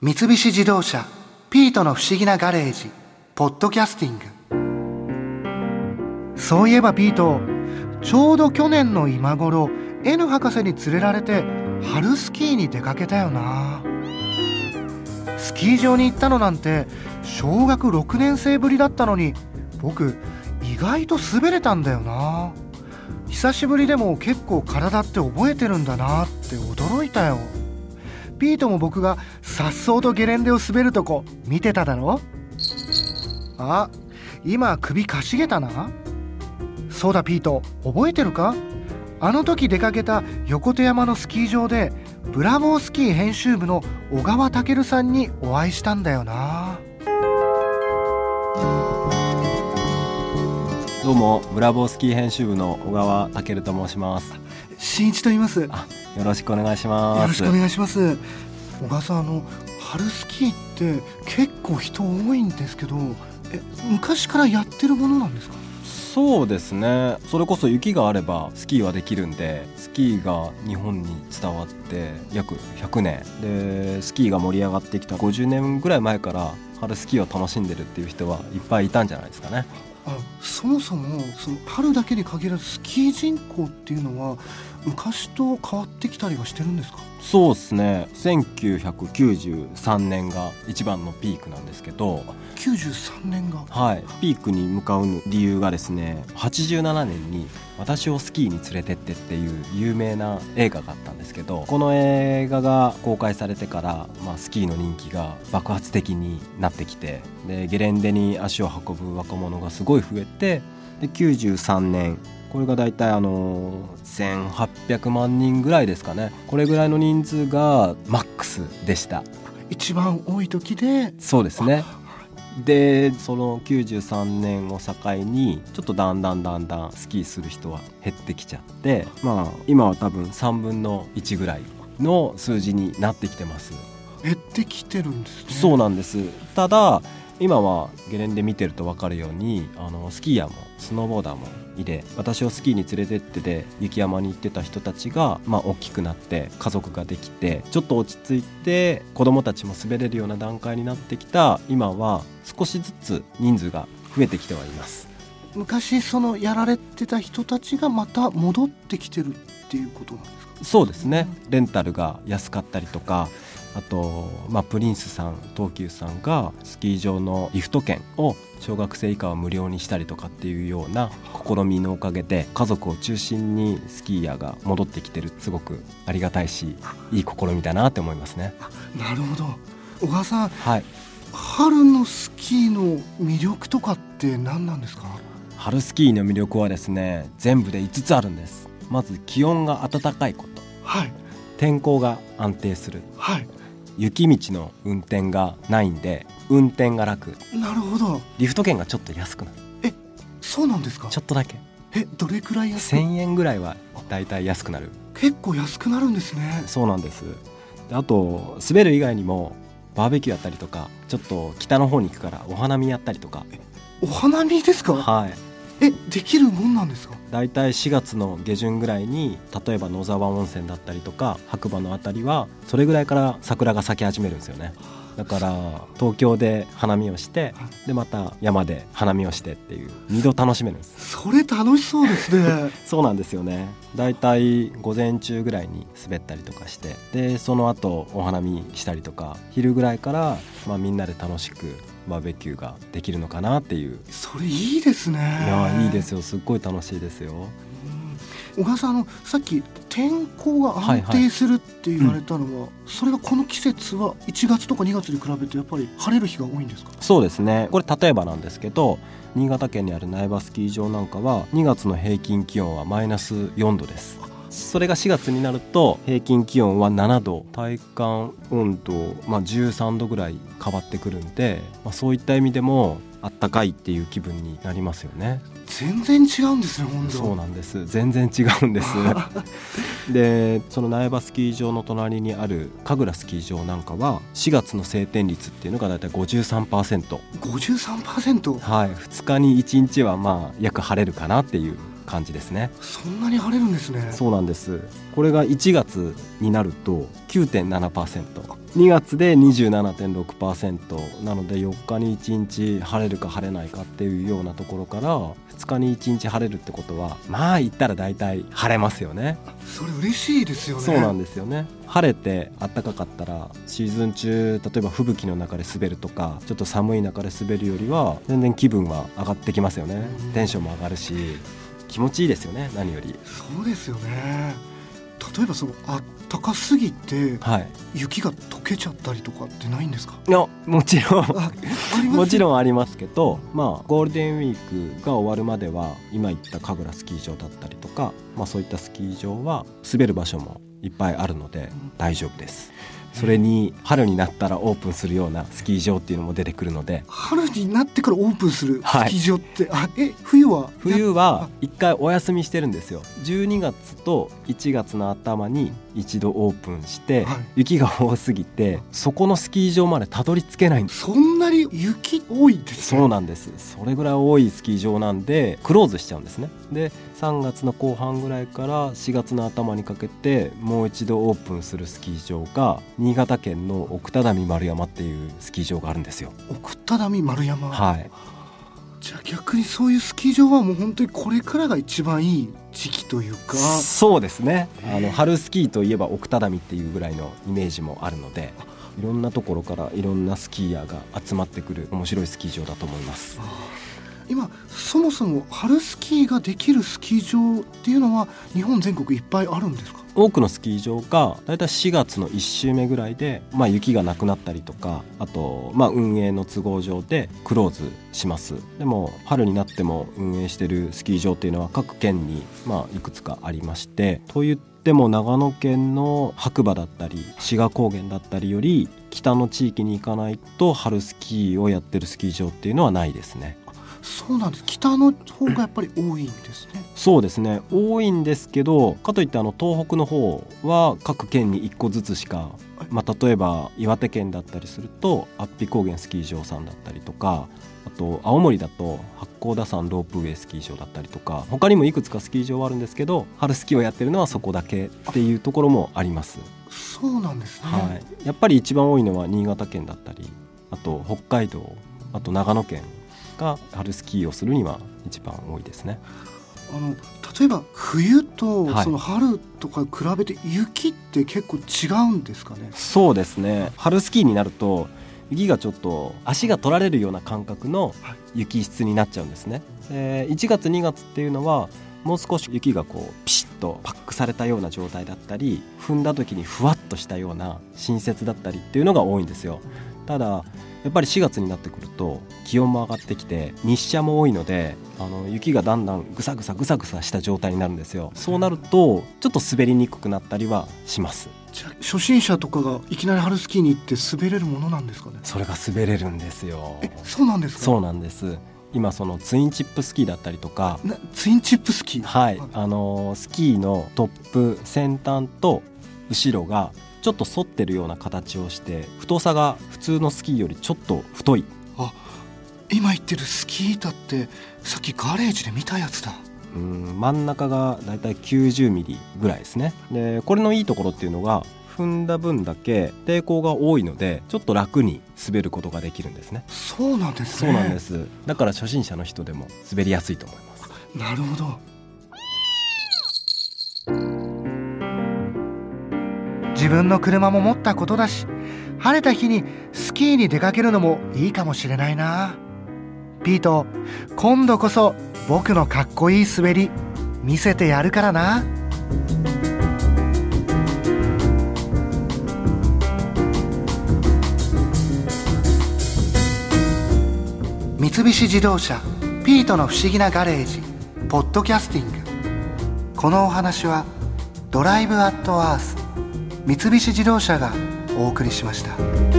三菱自動車「ピートの不思議なガレージ」「ポッドキャスティング」そういえばピートちょうど去年の今頃 N 博士に連れられて春スキーに出かけたよな。スキー場に行ったのなんて小学6年生ぶりだったのに僕意外と滑れたんだよな。久しぶりでも結構体って覚えてるんだなって驚いたよ。ピートも僕が颯爽とゲレンデを滑るとこ見てただろ？あ今首かしげたな？そうだピート。覚えてるか？あの時出かけた横手山のスキー場でブラボースキー編集部の小川健さんにお会いしたんだよな。どうもブラボースキー編集部の小川健と申します。新一と言います。よろしくお願いします。ろしくお願いします小川さんあの春スキーって結構人多いんですけどえ昔からやってるものなんですか？そうですね。それこそ雪があればスキーはできるんでスキーが日本に伝わって約100年。でスキーが盛り上がってきた50年ぐらい前から春スキーを楽しんでるっていう人はいっぱいいたんじゃないですかね。あそもそもその春だけに限らずスキー人口っていうのは昔と変わってきたりはしてるんですか？そうですね。1993年が一番のピークなんですけど。93年が？はい。ピークに向かう理由がですね87年に「私をスキーに連れてって」っていう有名な映画があったんですけどこの映画が公開されてから、まあ、スキーの人気が爆発的になってきてでゲレンデに足を運ぶ若者がすごい増えてで93年これが大体あの1800万人ぐらいですかね。これぐらいの人数がマックスでした。一番多い時でそうですねでその93年を境にちょっとだんだんだんだんスキーする人は減ってきちゃってまあ今は多分3分の1ぐらいの数字になってきてます。減ってきてるんですね。そうなんです。ただ今はゲレンデ見てると分かるようにあのスキーヤーもスノーボーダーもいて私をスキーに連れてってで雪山に行ってた人たちが、まあ、大きくなって家族ができてちょっと落ち着いて子供たちも滑れるような段階になってきた今は少しずつ人数が増えてきてはいます。昔そのやられてた人たちがまた戻ってきてるっていうことなんですか？そうですね。レンタルが安かったりとかあと、まあ、プリンスさん東急さんがスキー場のリフト券を小学生以下は無料にしたりとかっていうような試みのおかげで家族を中心にスキーヤーが戻ってきてるすごくありがたいしいい試みだなって思いますね。なるほど。小川さんはい。春のスキーの魅力とかって何なんですか？春スキーの魅力はですね全部で5つあるんです。まず気温が暖かいこと。はい。天候が安定する。はい雪道の運転がないんで運転が楽。なるほど。リフト券がちょっと安くなる。そうなんですか？ちょっとだけ。えどれくらい安く？1000円ぐらいはだいたい安くなる。結構安くなるんですね。そうなんです。であと滑る以外にもバーベキューやったりとかちょっと北の方に行くからお花見やったりとか。お花見ですか？はいえできるもんなんですか？だいたい4月の下旬ぐらいに例えば野沢温泉だったりとか白馬のあたりはそれぐらいから桜が咲き始めるんですよね。だから東京で花見をしてでまた山で花見をしてっていう2度楽しめるんです。それ楽しそうですね。そうなんですよね。だいたい午前中ぐらいに滑ったりとかしてでその後お花見したりとか昼ぐらいから、まあ、みんなで楽しくバーベキューができるのかなっていう。それいいですね。いやいいですよ。すっごい楽しいですよ。小川さんあのさっき天候が安定するって言われたのは、それがこの季節は1月とか2月に比べてやっぱり晴れる日が多いんですか？そうですね。これ例えばなんですけど新潟県にある苗場スキー場なんかは2月の平均気温はマイナス4度ですそれが4月になると平均気温は7度体感温度、まあ、13度ぐらい変わってくるんで、まあ、そういった意味でもあったかいっていう気分になりますよね。全然違うんですね本当。そうなんです。全然違うんです。でその苗場スキー場の隣にある神楽スキー場なんかは4月の晴天率っていうのがだいたい53% 53%はい。2日に1日はまあ約晴れるかなっていう感じですね。そんなに晴れるんですね。そうなんです。これが1月になると 9.7%2 月で27.6%なので4日に1日晴れるか晴れないかっていうようなところから2日に1日晴れるってことはまあ言ったら大体晴れますよね。それ嬉しいですよね。そうなんですよね。晴れて暖かかったらシーズン中例えば吹雪の中で滑るとかちょっと寒い中で滑るよりは全然気分は上がってきますよね。テンションも上がるし気持ちいいですよね何より。そうですよね。例えばそのあったかすぎてはい。雪が溶けちゃったりとかってないんですか？いやもちろん。もちろんありますけど、まあ、ゴールデンウィークが終わるまでは今言った神楽スキー場だったりとか、まあ、そういったスキー場は滑る場所もいっぱいあるので大丈夫です。それに春になったらオープンするようなスキー場っていうのも出てくるので。春になってからオープンするスはい。キー場って、あえ冬は？冬は一回お休みしてるんですよ。12月と1月の頭に一度オープンして、はい。雪が多すぎてそこのスキー場までたどり着けないんです。そんなに雪多いですねそうなんです。それぐらい多いスキー場なんでクローズしちゃうんですね。で3月の後半ぐらいから4月の頭にかけてもう一度オープンするスキー場が新潟県の奥只見丸山っていうスキー場があるんですよ。奥只見丸山、はい。じゃあ逆にそういうスキー場はもう本当にこれからが一番いい時期というか。そうですね。あの春スキーといえば奥只見っていうぐらいのイメージもあるのでいろんなところからいろんなスキーヤーが集まってくる面白いスキー場だと思います。今そもそも春スキーができるスキー場っていうのは日本全国いっぱいあるんですか？多くのスキー場がだいたい4月の1週目ぐらいで、まあ、雪がなくなったりとかあと、まあ、運営の都合上でクローズします。でも春になっても運営してるスキー場っていうのは各県に、まあ、いくつかありましてと言っても長野県の白馬だったり志賀高原だったりより北の地域に行かないと春スキーをやってるスキー場っていうのはないですね。そうなんです。北の方がやっぱり多いんですね。そうですね。多いんですけどかといってあの東北の方は各県に1個ずつしか、まあ、例えば岩手県だったりすると安比高原スキー場さんだったりとかあと青森だと八甲田山ロープウェイスキー場だったりとか他にもいくつかスキー場はあるんですけど春スキーをやってるのはそこだけっていうところもあります、そうなんですね、はい、やっぱり一番多いのは新潟県だったりあと北海道あと長野県が春スキーをするには一番多いですね。あの例えば冬とはい。その春とか比べて雪って結構違うんですかね、そうですね。春スキーになると雪がちょっと足が取られるような感覚のはい。雪質になっちゃうんですね。で1月2月っていうのはもう少し雪がこうピシッとパックされたような状態だったり踏んだ時にふわっとしたような新雪だったりっていうのが多いんですよただやっぱり4月になってくると気温も上がってきて日射も多いのであの雪がだんだんぐさぐさぐさぐさした状態になるんですよ。そうなるとちょっと滑りにくくなったりはします。じゃあ初心者とかがいきなり春スキーに行って滑れるものなんですかね？それが滑れるんですよ。えそうなんですか？そうなんです。今そのツインチップスキーだったりとかなツインチップスキー？はい。あのースキーのトップ先端と後ろがちょっと反ってるような形をして太さが普通のスキーよりちょっと太い。今言ってるスキー板ってさっきガレージで見たやつだ。うん真ん中がだいたい90ミリぐらいですね。でこれのいいところっていうのが踏んだ分だけ抵抗が多いのでちょっと楽に滑ることができるんですね。そうなんですね。そうなんです。だから初心者の人でも滑りやすいと思います。なるほど自分の車も持ったことだし晴れた日にスキーに出かけるのもいいかもしれないな。ピート今度こそ僕のかっこいい滑り見せてやるからな。三菱自動車ピートの不思議なガレージポッドキャスティング。このお話はドライブアットアース三菱自動車がお送りしました。